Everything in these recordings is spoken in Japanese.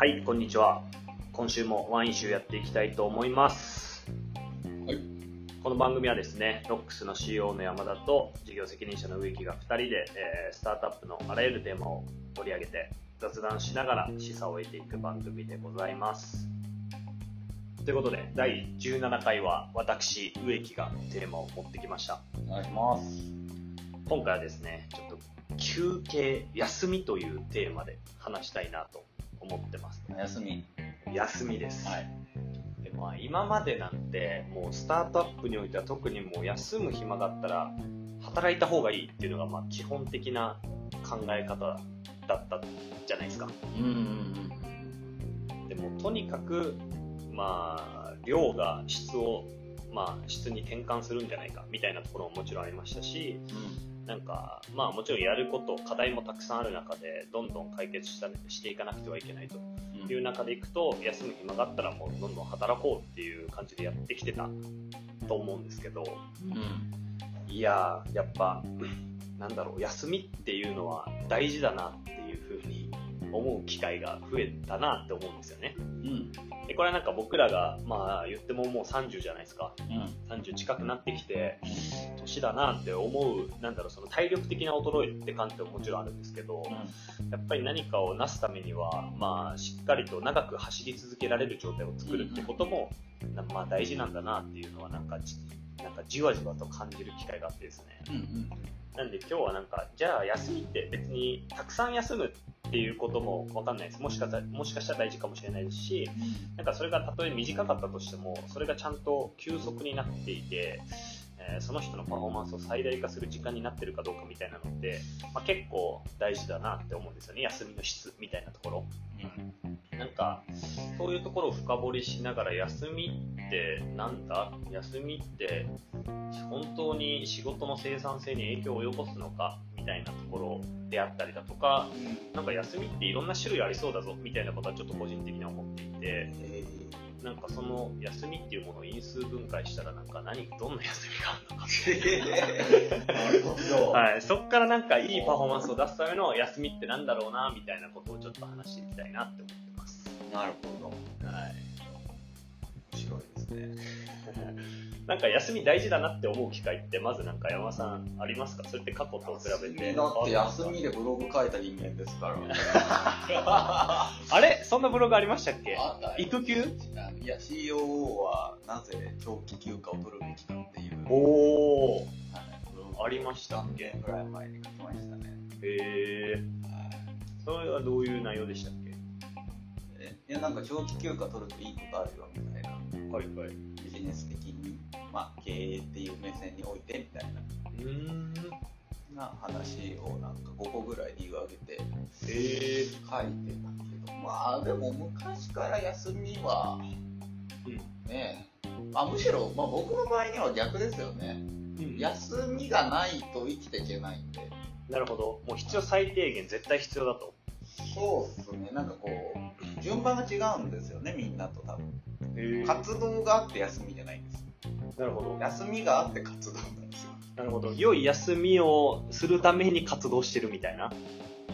はい、こんにちは。今週もワイン集やっていきたいと思います。はい。この番組はですね、ロックスの CEO の山田と事業責任者の植木が2人で、えースタートアップのあらゆるテーマを取り上げて雑談しながら示唆を得ていく番組でございます。ということで、第17回は私、植木がテーマを持ってきました。お願いします。今回はですね、ちょっと休憩、休みというテーマで話したいなと思ってます。休み。休みです。はい。でまあ、今までなんて、もうスタートアップにおいては特にもう休む暇があったら、働いた方がいいっていうのがまあ基本的な考え方だったじゃないですか。うんうんでもとにかく、まあ、量が質を、まあ、質に転換するんじゃないかみたいなところももちろんありましたし、うん。なんか、まあもちろんやること、課題もたくさんある中で、どんどん解決したしていかなくてはいけないとうん。いう中でいくと、休む暇があったらもうどんどん働こうっていう感じでやってきてたと思うんですけど、うん。いやー、やっぱ、なんだろう、休みっていうのは大事だなっていうふうに思う機会が増えたなって思うんですよね。うん。で、これはなんか僕らが、まあ言ってももう30じゃないですか。うん。30近くなってきて、年だなって思う、なんだろう、その体力的な衰えって観点ももちろんあるんですけど、やっぱり何かを成すためには、まあ、しっかりと長く走り続けられる状態を作るってことも、なまあ大事なんだなっていうのはなんかじ、なんかじわじわと感じる機会があってですね。うん。うん。なんで今日はなんか、じゃあ休みって別にたくさん休むっていうこともわかんないです。もしかしたら、もしかしたら大事かもしれないですし、なんかそれがたとえ短かったとしても、それがちゃんと休息になっていて、えーその人のパフォーマンスを最大化する時間になってるかどうかみたいなのって、まあ、結構大事だなって思うんですよね。休みの質みたいなところ。なんか、そういうところを深掘りしながら、休みってなんだ？休みって本当に仕事の生産性に影響を及ぼすのかみたいなところであったりだとか、なんか休みっていろんな種類ありそうだぞみたいなことはちょっと個人的には思っていて、えなんかその休みっていうものを因数分解したらなんか何、どんな休みがあるのか。はい。そっからなんかいいパフォーマンスを出すための休みってなんだろうなみたいなことをちょっと話していきたいなって思ってます。なるほど。はい。面白いですね。なんか休み大事だなって思う機会ってまずなんか山さんありますか？それって過去と比べて。だって休みでブログ書いた人間ですから。あれ？そんなブログありましたっけ？育休？いや、COO はなぜ長期休暇を取るべきかっていう。おー。はいありましたっけ3年ぐらい前に書きましたね。へえ。はいそれはどういう内容でしたっけ？えいや、なんか長期休暇取るといいことあるよみたいな。はいはい。ビジネス的に、まあ、経営っていう目線においてみたいなうーん。な話をなんか5個ぐらい理由を挙げてへえ。書いてたけどまあでも昔から休みはうん。ねあむしろ、まあ、僕の場合には逆ですよねうん休みがないと生きていけないんでなるほど。もう必要最低限絶対必要だと。そうっすねなんかこう順番が違うんですよねみんなと多分へ活動があって休みじゃないんですなるほど。休みがあって活動なんですよなるほど。良い休みをするために活動してるみたいな。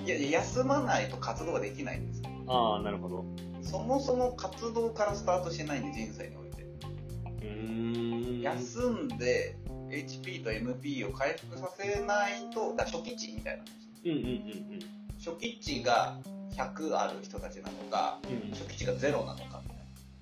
いやいや休まないと活動ができないんですよああ、なるほど。そもそも活動からスタートしないんで人生においてうーん。休んで HP と MP を回復させないとだ初期値みたいなうんうんうん初期値が100ある人たちなのかうん。初期値が0なのかみ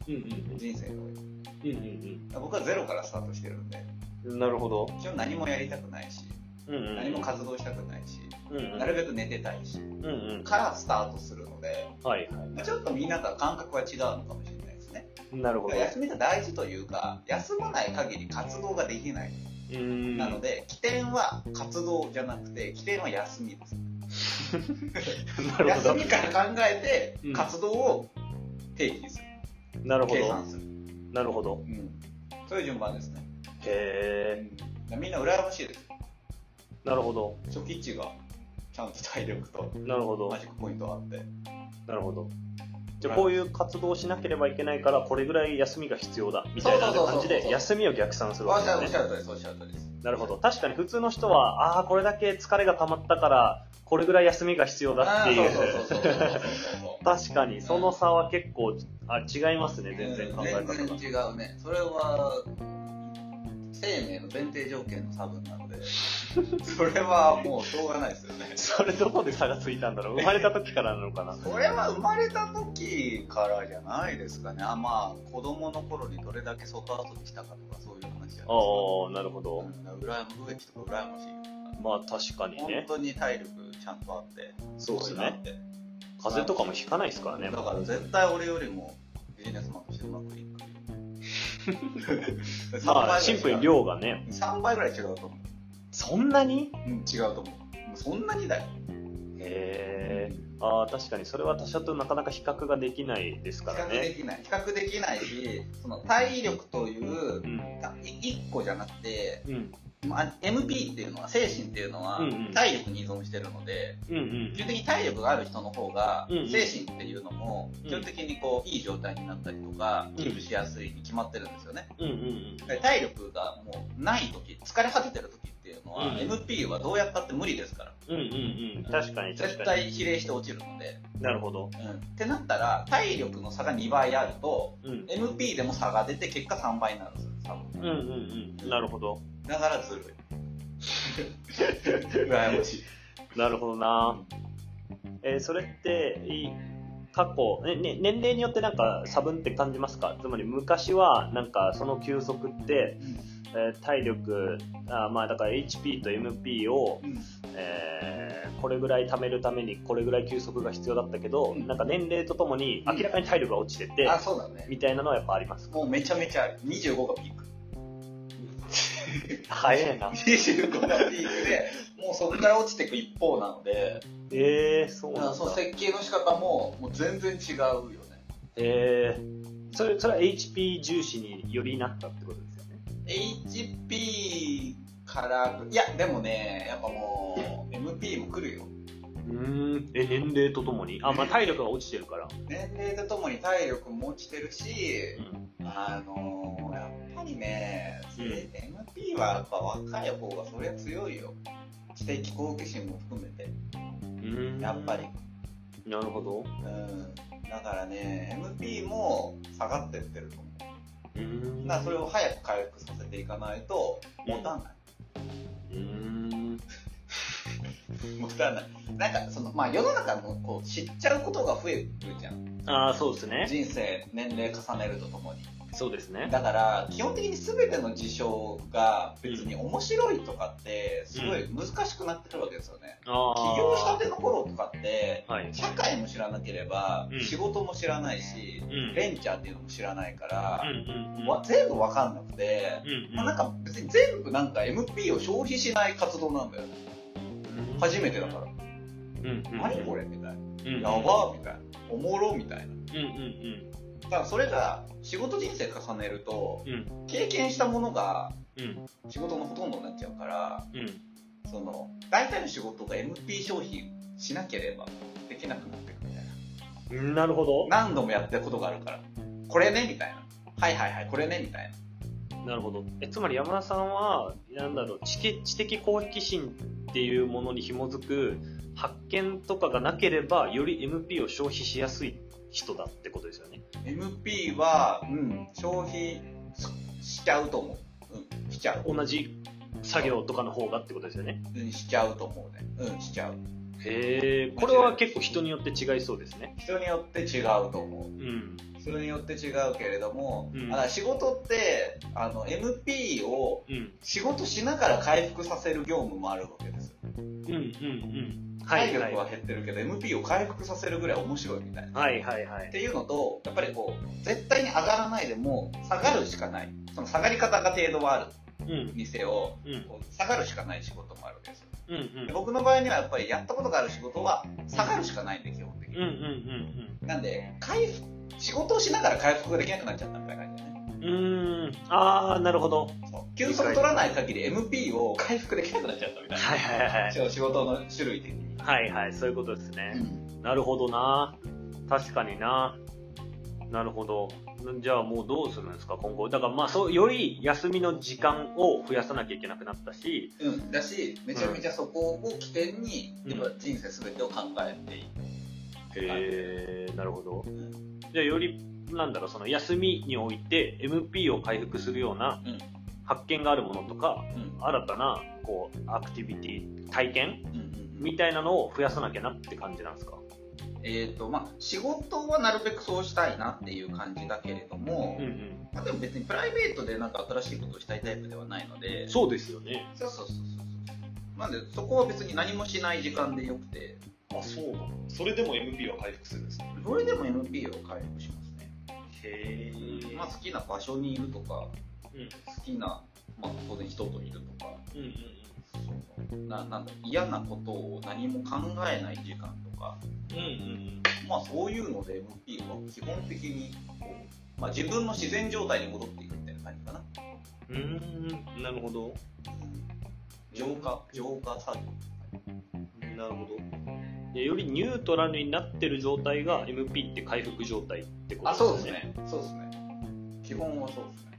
たいうんうんな人生においてうん。うん僕は0からスタートしてるんでうんうん。なるほど。一応何もやりたくないしうんうん。何も活動したくないしうんうん。なるべく寝てたいしうんうん。からスタートするのではいまあちょっとみんなとは感覚は違うのかもしれないですねはい。なるほど。休みが大事というか休まない限り活動ができない。なので起点は活動じゃなくて起点は休みです なるほど。休みから考えうんて活動を定義する、なるほど。計算する、なるほど。うん、そういう順番ですね、へみんな羨ましいですえ。なるほど。初期値がちゃんと体力となるほどマ。ジックポイントがあってなるほど。じゃあこういう活動をしなければいけないから、これぐらい休みが必要だ、みたいな感じで、そうそうそうそう休みを逆算するわけですね。ゃるとりですおっしゃるとりですなるほど。確かに普通の人は、ああ、これだけ疲れが溜まったから、これぐらい休みが必要だっていう。あーそうそうそうそうそうそう確かに、その差は結構、あ、違いますね、全然考え方が。全然違うね。それは、生命の前提条件の差分なので、それはもうしょうがないですよね。それどこで差がついたんだろう？生まれた時からなのかな？それは生まれた時からじゃないですかね。あまあ、子供の頃にどれだけ外遊びしたかとかそういう話じゃないですか。ああ、なるほど。うん、羨ま植木とか羨ましいよ。まあ確かに本ね。当に体力ちゃんとあって、そうですね。風邪とかもひかないですからね。だから絶対俺よりもビジネスマンとしてうまくいく。まあ、シンプルに量がね。3倍ぐらい違うと思う。そんなに？うん、違うと思う。そんなにだよ。へえ。ああ、確かにそれは他者となかなか比較ができないです比からね。較できない。比較できないし、その体力といううん。1個じゃなくて、うん。まあ MP っていうのは、精神っていうのは体力に依存してるので、うんうん基。本的に体力がある人の方が精神っていうのも、うん基本的にこう、いい状態になったりとか、うん寄付しやすいに決まってるんですよね。うんうんで体力がもうない時、疲れ果ててる時っていうのは、うん MP はどうやったって無理ですから。うん。うんうんうん。確かに確か絶対比例して落ちるので。に。なるほど。うん。ってなったら、体力の差が2倍あると、うん。MP でも差が出て結果3倍になるんですよ、多分。うんうんうん。なるほど。だからずるい。羨ましい。なるほどな。えーそれって、い過去、ねね、年齢によってなんか差分って感じますか？つまり昔はなんかその休息って、えー体力あまあだから HP と MP を、うんえーこれぐらい貯めるためにこれぐらい休息が必要だったけど、うんなんか年齢とともに明らかに体力が落ちてて、あ、そうだね。みたいなのはやっぱありますもうめちゃめちゃある。25がピーク。早いな。25がピークで、もうそこから落ちていく一方なので、えー、そうなんだ。その設計の仕方ももう全然違うよね。えー、それそれは HP 重視によりなったってことですよね？HP から、いや、でもね、やっぱもう、MP も来るよ。うーん。え年齢とともに？あまあ体力が落ちてるから、年齢とともに体力も落ちてるし、うん。あのー、やっぱりね、うん MP はやっぱ若い方がそりゃ強いよ。知的好奇心も含めて、うんやっぱり。なるほどうん。だからね、MP も下がってってると思う。うんだからそれを早く回復させていかないと、持たない。うん 持たない。なんか、その、まあ世の中のこう知っちゃうことが増えるじゃん。ああそうですね人生、年齢重ねるとともに。そうですねだから、基本的に全ての事象が別に面白いとかって、すごい難しくなってるわけですよね。ああ起業したての頃とかって、はい社会も知らなければうん、仕事も知らないし、うんベンチャーっていうのも知らないから全部わかんなくて、うんうんまあ、なんか別に全部なんか MP を消費しない活動なんだよね。初めてだから。うんうん何これみたいな。うんやばみたいな。おもろみたいな。うんうんだからそれが仕事人生重ねると、うんうん経験したものがうん仕事のほとんどになっちゃうから、うんその、大体の仕事が MP 消費しなければできなくなってくるみたいな。うんなるほど何度もやったことがあるから。これねみたいな。はいはいはい、これねみたいな。なるほどえつまり山田さんはなんだろう知的知的好奇心っていうものに紐づく発見とかがなければより MP を消費しやすい人だってことですよね MP は、うん、消費ししちゃうと思う。うん、しちゃう。同じ作業とかの方がってことですよねうん、しちゃうと思うね。うん、しちゃう。へえこれは結構人によって違いそうですね人によって違うと思う。うん人によって違うけれども、うんだ仕事って、あの、MP をうん仕事しながら回復させる業務もあるわけですよ。うんうんうんは体力は減ってるけど、MP を回復させるぐらい面白いみたいな。はいはいはいっていうのと、やっぱりこう、絶対に上がらないでも、下がるしかない。その下がり方が程度はあるうんにせよ、下がるしかない仕事もあるわけですよ。うんうんで僕の場合にはやっぱりやったことがある仕事は下がるしかないんで、基本的に。うんうんなんで、回復、仕事をしながら回復ができなくなっちゃったみたいな感じだね。うんああなるほどそう休息取らない限り MP を回復できなくなっちゃったみたいな。はいはいはい仕事の種類的に。はいはいそういうことですね、うん。なるほどな。確かにな。なるほど。じゃあもうどうするんですか、今後。だからまあそう、より休みの時間を増やさなきゃいけなくなったし、うん、だし、めちゃめちゃそこを起点に、うん。やっぱ人生すべてを考えていく。へえなるほど。うん。じゃあより、なんだろう、その休みにおいて MP を回復するようなうん。発見があるものとか、うん。新たな、こう、アクティビティ、体験うんみたいなのを増やさなきゃなって感じなんですか？えーとまあ、仕事はなるべくそうしたいなっていう感じだけれども、うんうん。まあ、でも別にプライベートでなんか新しいことをしたいタイプではないので、そうですよね。そうそうそうそう。なんで、そこは別に何もしない時間でよくて、あ、そうなの？それでも MP は回復するんですか？それでも MP を回復しますね。へえまあ、好きな場所にいるとか、うん。好きな、まあ、当然人といるとか、うんうんそのななんだ嫌なことを何も考えない時間とか、うん。うんうんまあ、そういうので MP は基本的にこう、まあ、自分の自然状態に戻っていくみたいな感じかな。うん。なるほど。浄化、浄化作業。なるほど。でよりニュートラルになってる状態が MP って回復状態ってことあ、そうです。ね。そうですね。基本はそうですね。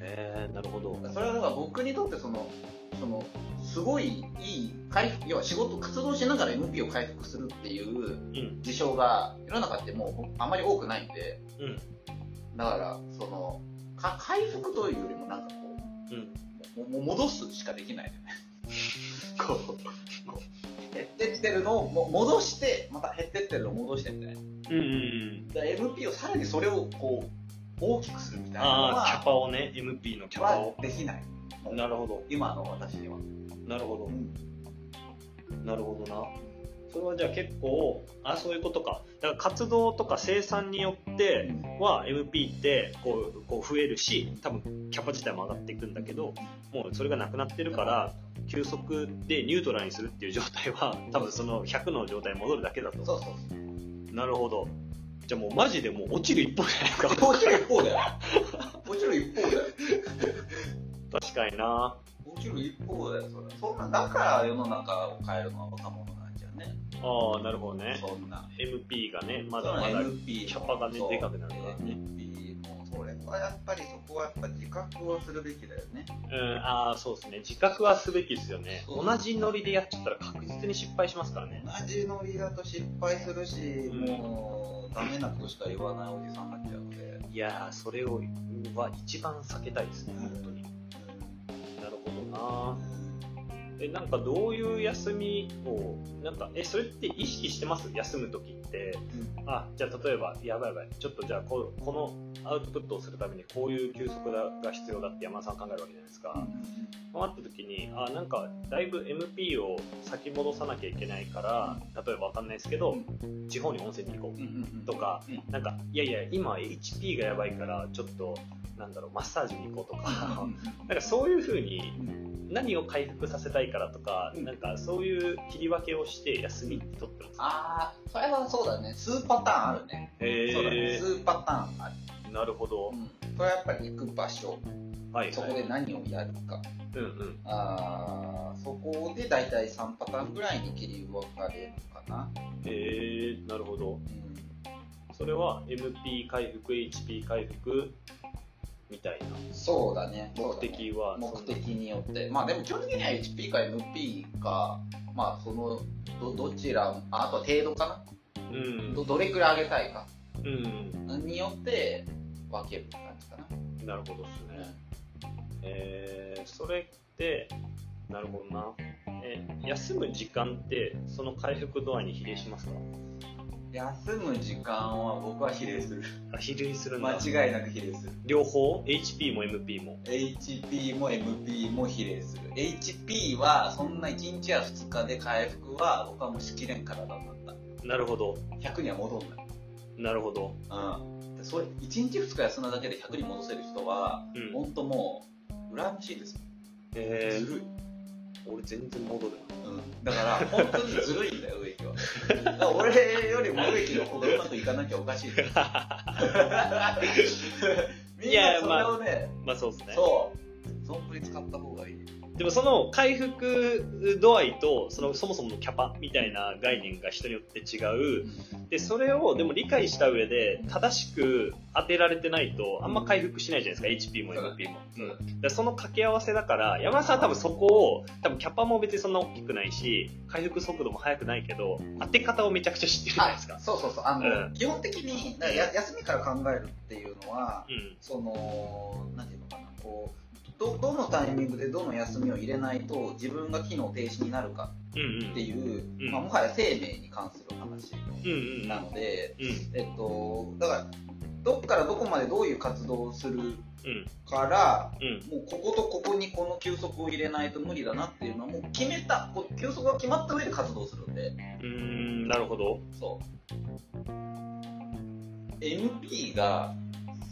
へえなるほど。それはだから僕にとってその、その、すごいいい回復、要は仕事、活動しながら MP を回復するっていううん。事象が世の中ってもうあまり多くないんで、うん。だから、その、か回復というよりもなんかこうん。う、もも戻すしかできないよね。こう、こう減ってってるのをも戻して、また減ってってるのを戻してみたいな。うんうんうん。MP をさらにそれをこう、大きくするみたいなキャは、パをね、MP のキャパはを。できない。なるほど。今の私には。なるほどう。んなるほどな。それはじゃあ結構、あ、そういうことか。だから活動とか生産によっては MP ってこうこう増えるし、多分キャパ自体も上がっていくんだけど、もうそれがなくなってるから、急速でニュートラルにするっていう状態は、多分その100の状態に戻るだけだと。そうそう。なるほど。じゃあもうマジでもう落ちる一方じゃないか。落ちる一方だよ。落ちる一方だよ。確かにな。落ちる一方だよ、それ。そんな、だから世の中を変えるのは若者なんじゃね。ああ、なるほどね。そんな。MP がね、まだまだ。キャパがねでかくなるからね MP も、それはやっぱりそこはやっぱ自覚をするべきだよね。うん、ああ、そうですね。自覚はすべきですよね。同じノリでやっちゃったら確実に失敗しますからね。同じノリだと失敗するし、んもう、ダメなことしか言わないおじさんになっちゃうので。いやー、それをは一番避けたいですね、本当に。なえ、なんかどういう休みを、なんか、え、それって意識してます？休むときって。あ、じゃあ例えば、やばいやばい、ちょっとじゃあここのアウトプットをするためにこういう休息が必要だって山田さん考えるわけじゃないですか。そうなった時に、あ、なんか、だいぶ MP を先戻さなきゃいけないから、例えばわかんないですけど、地方に温泉に行こう。とか、うん。なんか、いやいや、今 HP がやばいから、ちょっと、なんだろう、マッサージに行こうとか、なんかそういう風に、何を回復させたいからとか、うんなんかそういう切り分けをして休みって取ってます。ああ、それはそうだね。数パターンあるね。へそうだね。ー、数パターンある。なるほど。うんそれはやっぱり行く場所、はい、そこで何をやるか。うんうん。あーそこで大体3パターンぐらいに切り分かれるかな。へー、なるほど。うんそれは MP 回復、HP 回復、みたいな。そうだね。目的は目的によって。まあでも基本的には HP か MP か、まあその、どどちら、ああとは程度かうんな。どどれくらい上げたいか。うん。によって分けるって感じかな。なるほどですね。えー、それって、なるほどな。えー休む時間って、その回復度合いに比例しますか？休む時間は僕は比例する。あ、比例するんだ。間違いなく比例する。両方 ?HP も MP も。HP も MP も比例する。HP はそんな1日や2日で回復は僕はもうしきれん体になった。なるほど。100には戻んない。なるほど。うん。でそれ、1日2日休んだだけで100に戻せる人は、うん。本当もう、羨ましいですよ。えー、ずるい。俺全然戻るうん。だから、本当にずるいんだよ、植木は。だから俺よりも植木の方がうまくいかなきゃおかしい。みんなそれをね、な。まあそうですね。そう、存分に使った方がいい。でもその回復度合いと、そのそもそものキャパみたいな概念が人によって違う。で、それをでも理解した上で、正しく当てられてないと、あんま回復しないじゃないですか、HP も MP も。うんでその掛け合わせだから、山田さんは多分そこを、多分キャパも別にそんな大きくないし、回復速度も速くないけど、当て方をめちゃくちゃ知ってるじゃないですか。そうそうそう。あの、うん基本的に、や休みから考えるっていうのは、うん。その、なんていうのかな、こう、どどのタイミングでどの休みを入れないと自分が機能停止になるかうんうん。っていう、うんまあ、もはや生命に関する話うんうん。なので、うん。えっと、だから、どっからどこまでどういう活動をするうん。から、うん。もうこことここにこの休息を入れないと無理だなっていうのはもう決めた、休息が決まった上で活動するんで、うーん、なるほど。そう。MP が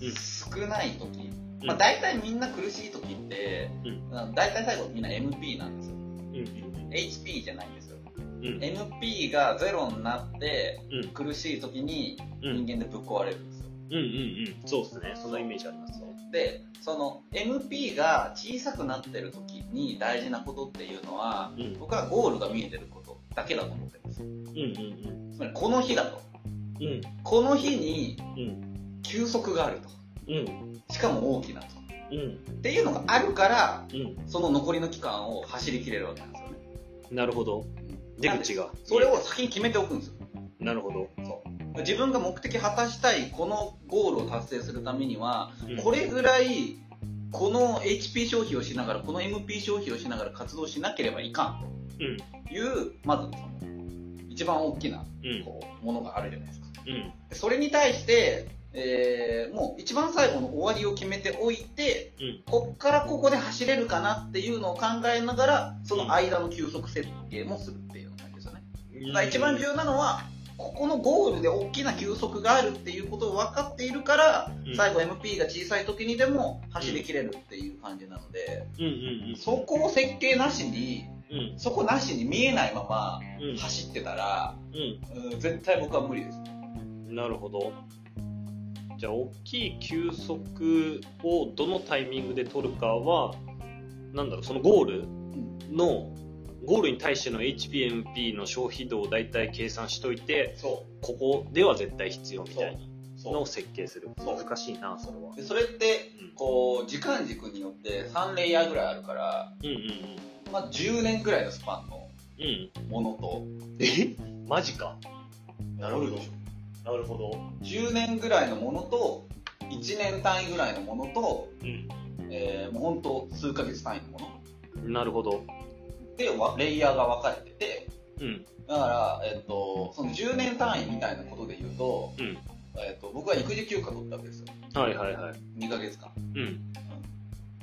うん少ない時、うんまあ大体みんな苦しい時って、うあの大体最後みんな MP なんですよ。うん。HP じゃないんですよ。うん。MP がゼロになってうん。苦しい時にうん。人間でぶっ壊れるんですよ。うんうんうん。そうですね。そんなイメージありますね。で、その MP が小さくなってる時に大事なことっていうのは、うん。僕はゴールが見えてることだけだと思ってるんですよ。うんうんつまりこの日だと。うん。うん。この日にうん。休息があると。うん。しかも大きなと。うん。っていうのがあるから、うん。その残りの期間を走りきれるわけなんですよね。なるほど。出口がそれを先に決めておくんですよ。なるほど。そう。自分が目的果たしたいこのゴールを達成するためには、うんこれぐらい、この HP 消費をしながら、この MP 消費をしながら活動しなければいかんうん。という、まず一番大きなうん。こうものがあるじゃないですか。うん。それに対して、えーもう一番最後の終わりを決めておいて、うんこっからここで走れるかなっていうのを考えながら、その間の休息設計もするっていうのがいいですよね。だから一番重要なのは、ここのゴールで大きな休息があるっていうことを分かっているから、うん最後 MP が小さい時にでも走りきれるっていう感じなので、うんうんうん。そこを設計なしに、うん。そこなしに見えないままうん。走ってたら、うん。うん絶対僕は無理です。なるほど。じゃあ、大きい休息をどのタイミングで取るかは、なんだろう、そのゴールの、ゴールに対しての HPMP の消費度を大体計算しといて、そここでは絶対必要みたいなのを設計する。難しいな、それは。でそれってうんこう時間軸によって3レイヤーぐらいあるから、うんうんまあ、10年ぐらいのスパンのうん。うん。ものとえ？マジか。なるほどなるほど。10年ぐらいのものと1年単位ぐらいのものと、うん。えーもう本当数ヶ月単位のものなるほど。でわレイヤーが分かれててうん。だから、えっとその10年単位みたいなことで言うと,、うんえっと僕は育児休暇取ったわけですよはいはいはい。2ヶ月間うん。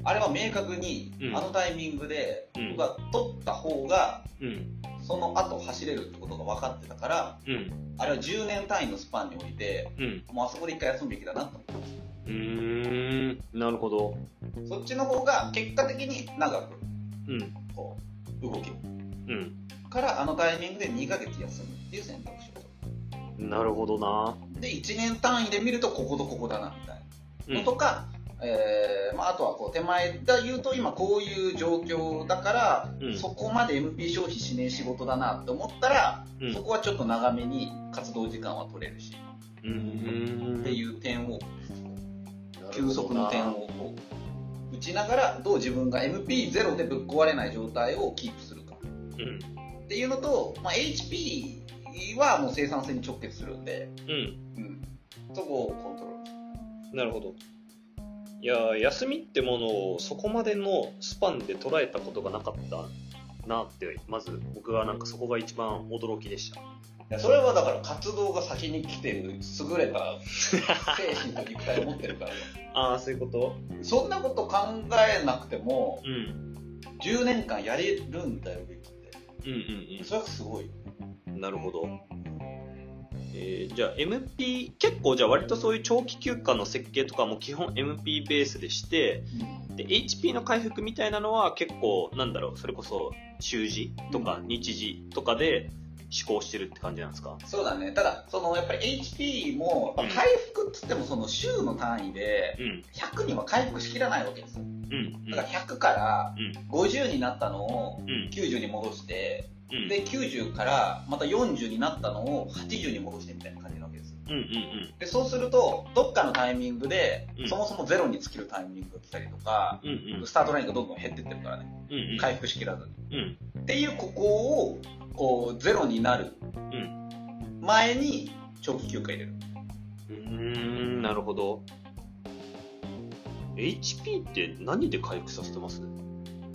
あれは明確に、うんあのタイミングでうん僕は取った方がうん。その後走れるってことが分かってたからうん。あれは10年単位のスパンにおいてうん。もうあそこで一回休むべきだなと思ってますうーん。なるほど。そっちの方が結果的に長くうん。こう動けるうん。からあのタイミングで2ヶ月休むっていう選択肢を取なるほどな。るで1年単位で見るとこことここだなみたいなうん。のとか、えーまあ、あとはこう手前で言うと今こういう状況だから、うんそこまで MP 消費しねえ仕事だなって思ったら、うんそこはちょっと長めに活動時間は取れるし、うーん。っていう点をなる休ほどな息の点を打ちながらどう自分が MP0 でぶっ壊れない状態をキープするかうん。っていうのと、まあ、HP はもう生産性に直結するんで、うん。うん、そこをコントロールするなるほど。いや、休みってものをそこまでのスパンで捉えたことがなかったなって、まず僕はなんかそこが一番驚きでした。いやそれはだから活動が先に来てる優れた精神と肉体を持ってるからよ ああ、そういうこと？そんなこと考えなくてもうん。10年間やれるんだよべきってうんうんそれはすごい。なるほど。えーじゃあ MP、結構じゃあ割とそういう長期休暇の設計とかも基本 MP ベースでして、で、HP の回復みたいなのは結構、なんだろう、それこそ週次とか日時とかで思考してるって感じなんですか？そうだね。ただ、その、やっぱり HP も、まあうん回復っつっても、その週の単位で、うん。100には回復しきらないわけですよ。うん。だから100からうん。50になったのをうん。90に戻して、うん。で、90からまた40になったのを80に戻してみたいな感じなわけですよ。うん。うん。で、そうすると、どっかのタイミングでうん、そもそもゼロに尽きるタイミングが来たりとか、うん。うん。スタートラインがどんどん減ってってるからね。うん。回復しきらずに。うん。っていうここを、こう、ゼロになるうん。前に長期休暇入れる。うーん、なるほど。HP って何で回復させてます？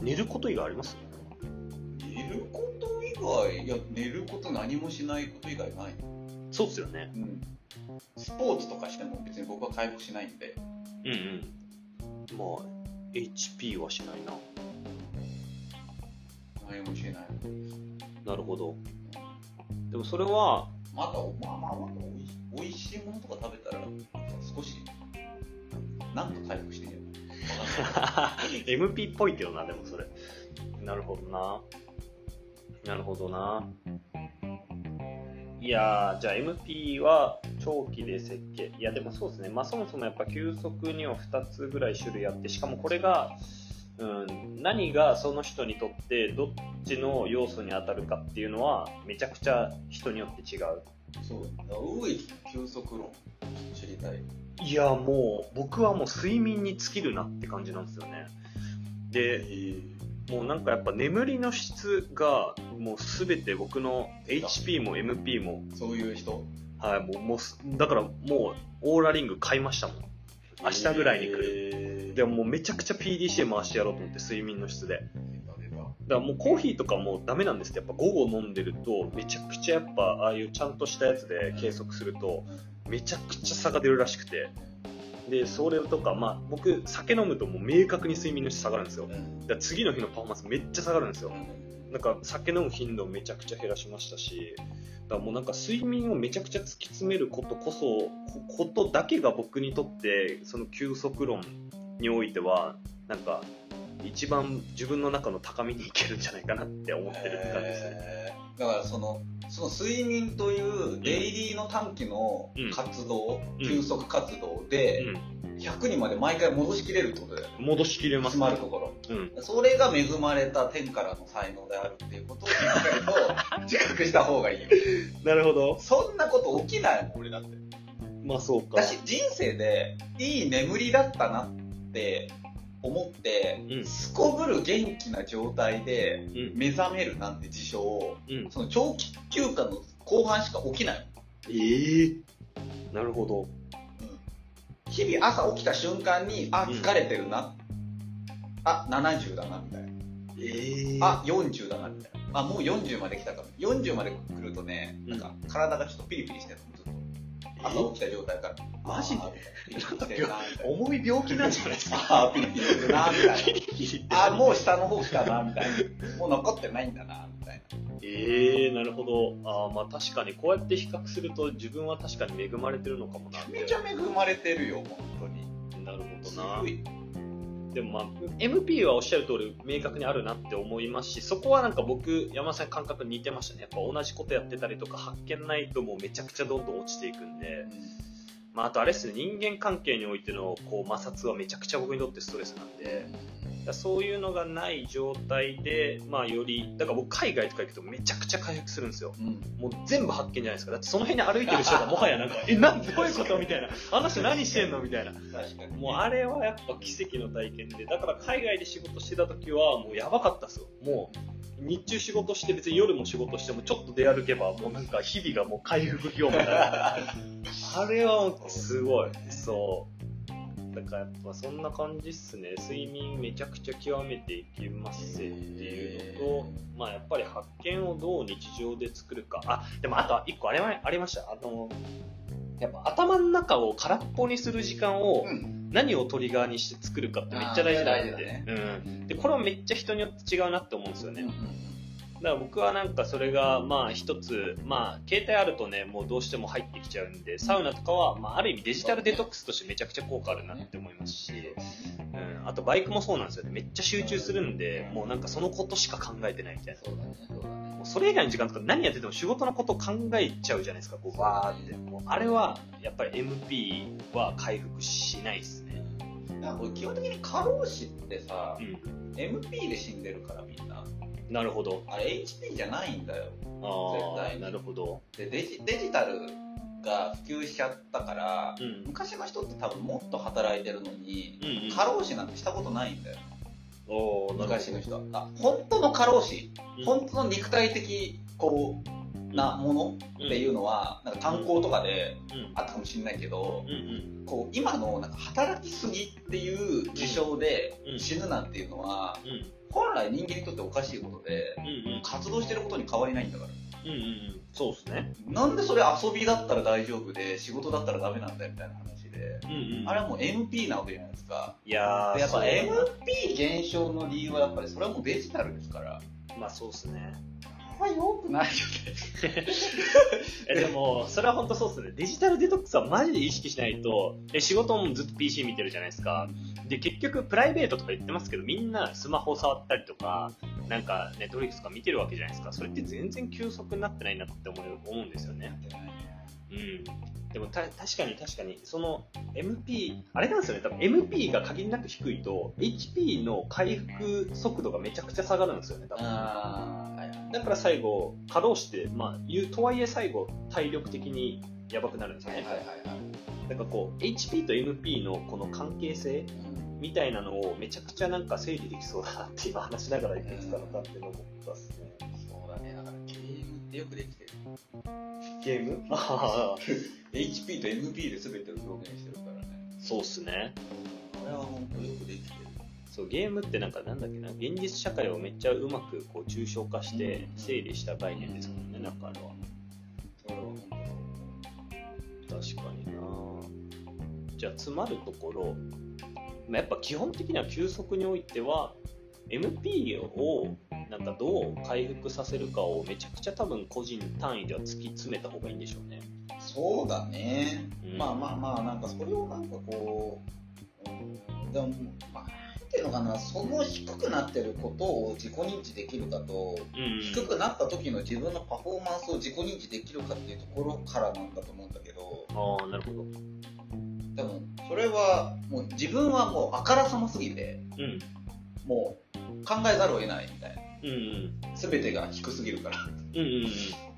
寝ること以外あります？こと以外、いや、寝ること何もしないこと以外ない。そうっすよね。うん。スポーツとかしても別に僕は回復しないんで。うんうん。まあ、HP はしないな。何もしない。なるほど。でもそれは、また、まあまあまあ、おいおいしいものとか食べたら、少し、なんか回復してんじゃない MP っぽいけどな、でもそれ。なるほどな。なるほどな。いやー、じゃあ MP は長期で設計。いや、でもそうですね。まあそもそもやっぱ急速には2つぐらい種類あって、しかもこれが、うん、何がその人にとってどっちの要素に当たるかっていうのはめちゃくちゃ人によって違う。そう。ウイ休息論、知りたい。いや、もう僕はもう睡眠に尽きるなって感じなんですよね。で、もうなんかやっぱ眠りの質がもうすべて僕の HP も MP も、そういう人はい、もう、もうす、だからもうオーラリング買いましたもん。明日ぐらいに来る。るでももうめちゃくちゃ PDCA 回してやろうと思って睡眠の質で。だからもうコーヒーとかもうダメなんですって、やっぱ午後飲んでるとめちゃくちゃやっぱああいうちゃんとしたやつで計測するとめちゃくちゃ差が出るらしくて。で、それとか、まあ僕酒飲むともう明確に睡眠の質下がるんですよ。うんだ次の日のパフォーマンスめっちゃ下がるんですよ。なんか酒飲む頻度をめちゃくちゃ減らしましたし、だもうなんか睡眠をめちゃくちゃ突き詰めることこそ、こことだけが僕にとって、その休息論においては、なんか、一番自分の中の高みにいけるんじゃないかなって思ってるって感じですね。だからそのその睡眠というデイリーの短期の活動、うん休息活動で100にまで毎回戻しきれるってことだよねうん。戻しきれますつまるところうん。それが恵まれた天からの才能であるっていうことをしっかりと自覚した方がいいよなるほど。そんなこと起きないもん俺だってまあそうか。だし人生でいい眠りだったなって思って、うんすこぶる元気な状態でうん。目覚めるなんて事象をうん。その長期休暇の後半しか起きない。ええなるほど。日々朝起きた瞬間に、あ、うん疲れてるな。あ、70だな、みたいな。ええあ、40だな、みたいな。あ、もう40まで来たかも。40まで来るとね、うんなんか体がちょっとピリピリしてるの、ずっと。朝起きた状態から。マジで？重い病気なんじゃないですか？あーピリピリするな、みたいな。あ、もう下の方来たな、みたいな。もう残ってないんだな、みたいな。ええなるほど。あーまあ確かにこうやって比較すると自分は確かに恵まれてるのかもな。めちゃめちゃ恵まれてるよ、本当に。なるほどすなご。い。でもまあ、MP はおっしゃる通り明確にあるなって思いますし、そこはなんか僕、山田さん感覚似てましたね。やっぱ同じことやってたりとか、発見ないともうめちゃくちゃどんどん落ちていくんで、まああとあれですね、人間関係においてのこう摩擦はめちゃくちゃ僕にとってストレスなんで、そういうのがない状態で、まあより、だから僕海外とか行くとめちゃくちゃ回復するんですよ。うん。もう全部発見じゃないですか。だってその辺に歩いてる人がもはやなんか、え、なん、どういうことみたいな。あの人何してんのみたいな。もうあれはやっぱ奇跡の体験で、だから海外で仕事してた時はもうやばかったですよ。もう、日中仕事して別に夜も仕事してもちょっと出歩けばもうなんか日々がもう回復業みたいな。あれはすごい。そう。だからやっぱそんな感じっすね。睡眠めちゃくちゃ極めていきますっていうのと、まあやっぱり発見をどう日常で作るか。あ、でもあとは一個あれはありました。あの、やっぱ頭の中を空っぽにする時間をうん。何をトリガーにして作るかってめっちゃ大事なんで、ねうん。で、これはめっちゃ人によって違うなって思うんですよね。うんだから僕はなんかそれがまあ一つ、まあ携帯あるとね、もうどうしても入ってきちゃうんで、サウナとかはまあある意味デジタルデトックスとしてめちゃくちゃ効果あるなって思いますし、うん、うん。あとバイクもそうなんですよね。めっちゃ集中するんで、もうなんかそのことしか考えてないみたいな。そうだね、そうだね。もうそれ以外の時間とか何やってても仕事のこと考えちゃうじゃないですか、こうバーって。もうあれは、やっぱり MP は回復しないですね。なんかこれ基本的に過労死ってさ、うん。MP で死んでるからみんな。なるほど。あれ HP じゃないんだよ。ああ、絶対になるほど。でデジ、デジタルが普及しちゃったから、うん。昔の人って多分もっと働いてるのに、うん、うん。過労死なんてしたことないんだよ。お昔の人は。あ、本当の過労死、うん本当の肉体的、こう、なものっていうのは、なんか炭鉱とかでうん。あったかもしれないけど、うんうん。こう、今のなんか働きすぎっていう事象でうん死ぬなんていうのは、うん。本来人間にとっておかしいことで、うんうん。活動してることに変わりないんだから。うんうんうん。そうですね。なんでそれ遊びだったら大丈夫で、仕事だったらダメなんだよみたいな話で。うんうん。あれはもう MP なわけじゃないですか。いややっぱ MP 減少の理由はやっぱりそれはもうデジタルですから。まあそうですね。あんま良くないよね。えでも、それは本当そうですね。デジタルデトックスはマジで意識しないと、え仕事もずっと PC 見てるじゃないですか。で、結局、プライベートとか言ってますけど、みんなスマホ触ったりとか、なんか、ネットフリックスとか見てるわけじゃないですか。それって全然休息になってないなって思うんですよね。うん。でもた、確かに確かに、その MP、あれなんですよね、多分 MP が限りなく低いと、HP の回復速度がめちゃくちゃ下がるんですよね、多分。だから最後、稼働して、まあ、言うとはいえ最後、体力的にやばくなるんですよね。はいはいはい。なんかこう、HP と MP のこの関係性うんみたいなのをめちゃくちゃなんか整理できそうだなって今話しながら言ってたのかって思ったっすね。そうだね。だからゲームってよくできてる。ゲーム？ああ、HP と MP で全てを表現してるからね。そうっすね。これは本当よくできてる。そう、ゲームってなんかなんだっけな、現実社会をめっちゃうまくこう抽象化して整理した概念ですもんね、なんかあれは。確かになじゃあ詰まるところまあやっぱ基本的には休息においては MP をなんかどう回復させるかをめちゃくちゃ多分個人単位では突き詰めた方がいいんでしょうね。当そうだね。うんまあまあまあ、なんかそれをなんかこう、うん、でも、まあ、ていうのかな、その低くなってることを自己認知できるかと、うん低くなった時の自分のパフォーマンスを自己認知できるかっていうところからなんだと思うんだけど、ああ、なるほど。でも、それは、もう自分はもうあからさますぎて、うん。もう考えざるを得ないみたいな。うんうん。全てが低すぎるから。うんうん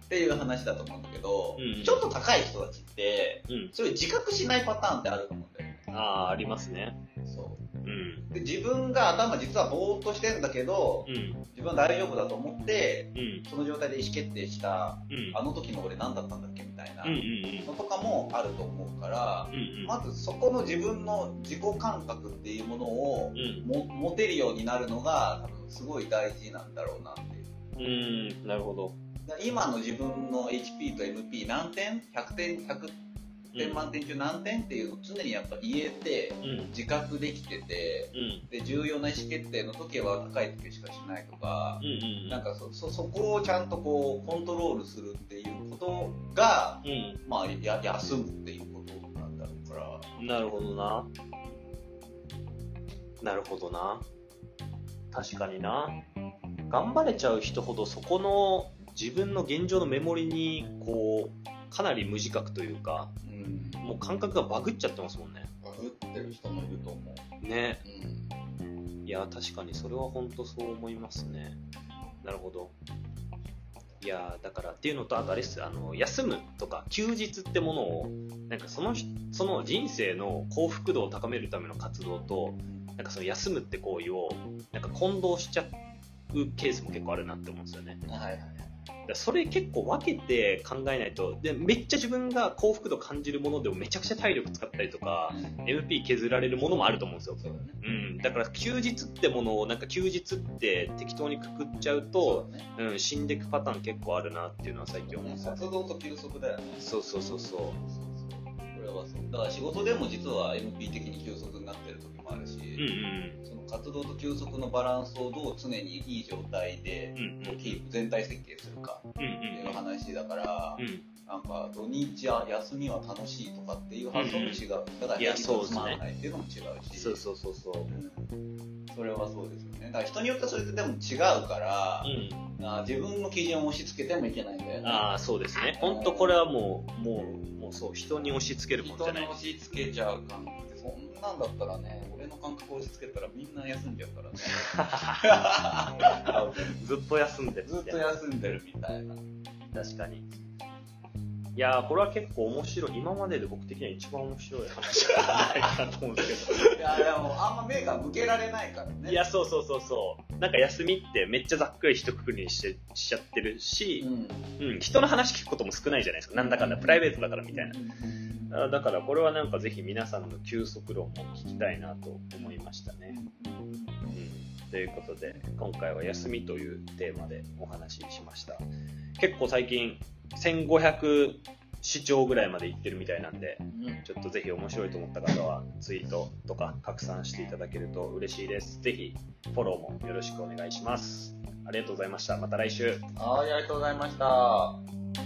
っていう話だと思うんだけど、うんちょっと高い人たちって、うん。うん。それ自覚しないパターンってあると思うんだよね。ああ、ありますね。そうん。う。で自分が頭実はぼーっとしてんだけど、うん。自分は大丈夫だと思って、うん。その状態で意思決定した、うん。あの時の俺何だったんだっけみたいなのとかもあると思うからうん。う、んうん。まずそこの自分の自己感覚っていうものをうん。も持てるようになるのが多分すごい大事なんだろうなっていう。うん。なるほど。今の自分の HP と MP 何点 ?100 点、100点満点中何点っていうのを常にやっぱ言えて、うん。自覚できてて、うん。で、重要な意思決定の時は高い時しかしないとか。なんかそ、そ、そこをちゃんとこう、コントロールするっていうことが、うん。まあ、や、休むっていうことなんだろうから、なるほどな。なるほどな。確かにな。頑張れちゃう人ほどそこの自分の現状のメモリにこうかなり無自覚というかうん。もう感覚がバグっちゃってますもんね。バグってる人もいると思う。ね。うん。いや確かにそれは本当そう思いますね。なるほど。いやだからっていうのとあとあれですあの休むとか休日ってものをなんかその人その人生の幸福度を高めるための活動となんかその休むって行為をなんか混同しちゃうケースも結構あるなって思うんですよね。はいはい。だからそれ結構分けて考えないとでめっちゃ自分が幸福度感じるものでもめちゃくちゃ体力使ったりとか MP 削られるものもあると思うんですよ。そうだね。うん、だから休日ってものをなんか休日って適当にくくっちゃうと、そうだね。うん、死んでいくパターン結構あるなっていうのは最近思う。活動と休息だよね。そうそうそうそう。そうそうこれはそうそう。だから仕事でも実は MP 的に休息になってる時もあるし、うんうんその活動と休息のバランスをどう常にいい状態でうんうん。キープ、全体設計するかうんっていう話だから、うん。なんか土日や休みは楽しいとかっていう発想も違う。だからいや平日つまらないっていうのも違うし。そうそうそうそう。うん。それはそうですよね。だから人によってそれってでも違うから、うん。あ自分の基準を押し付けてもいけないんだよね。ああそうですね。本当これはもうもうもうそう人に押し付けるもんじ人ゃない。に押し付けちゃう感覚で、そんなんだったらね、俺の感覚を押し付けたらみんな休んじゃうからね。ずっと休んでるずっと休んでるみたいな。確かにいやーこれは結構面白い今までで僕的には一番面白い話じゃないかなと思うんですけどいや、でもあんま目が向けられないからね。いや、そうそうそうそう。なんか休みってめっちゃざっくり一括りにししちゃってるうし、ん。うん、人の話聞くことも少ないじゃないですか。なんだかんだプライベートだからみたいな。あだからこれはなんかぜひ皆さんの休息論も聞きたいなと思いましたね。うん、ということで、今回は休みというテーマでお話ししました。結構最近1500視聴ぐらいまで行ってるみたいなんで、うんちょっとぜひ面白いと思った方はツイートとか拡散していただけると嬉しいです。ぜひフォローもよろしくお願いします。ありがとうございました。また来週。はい、ありがとうございました。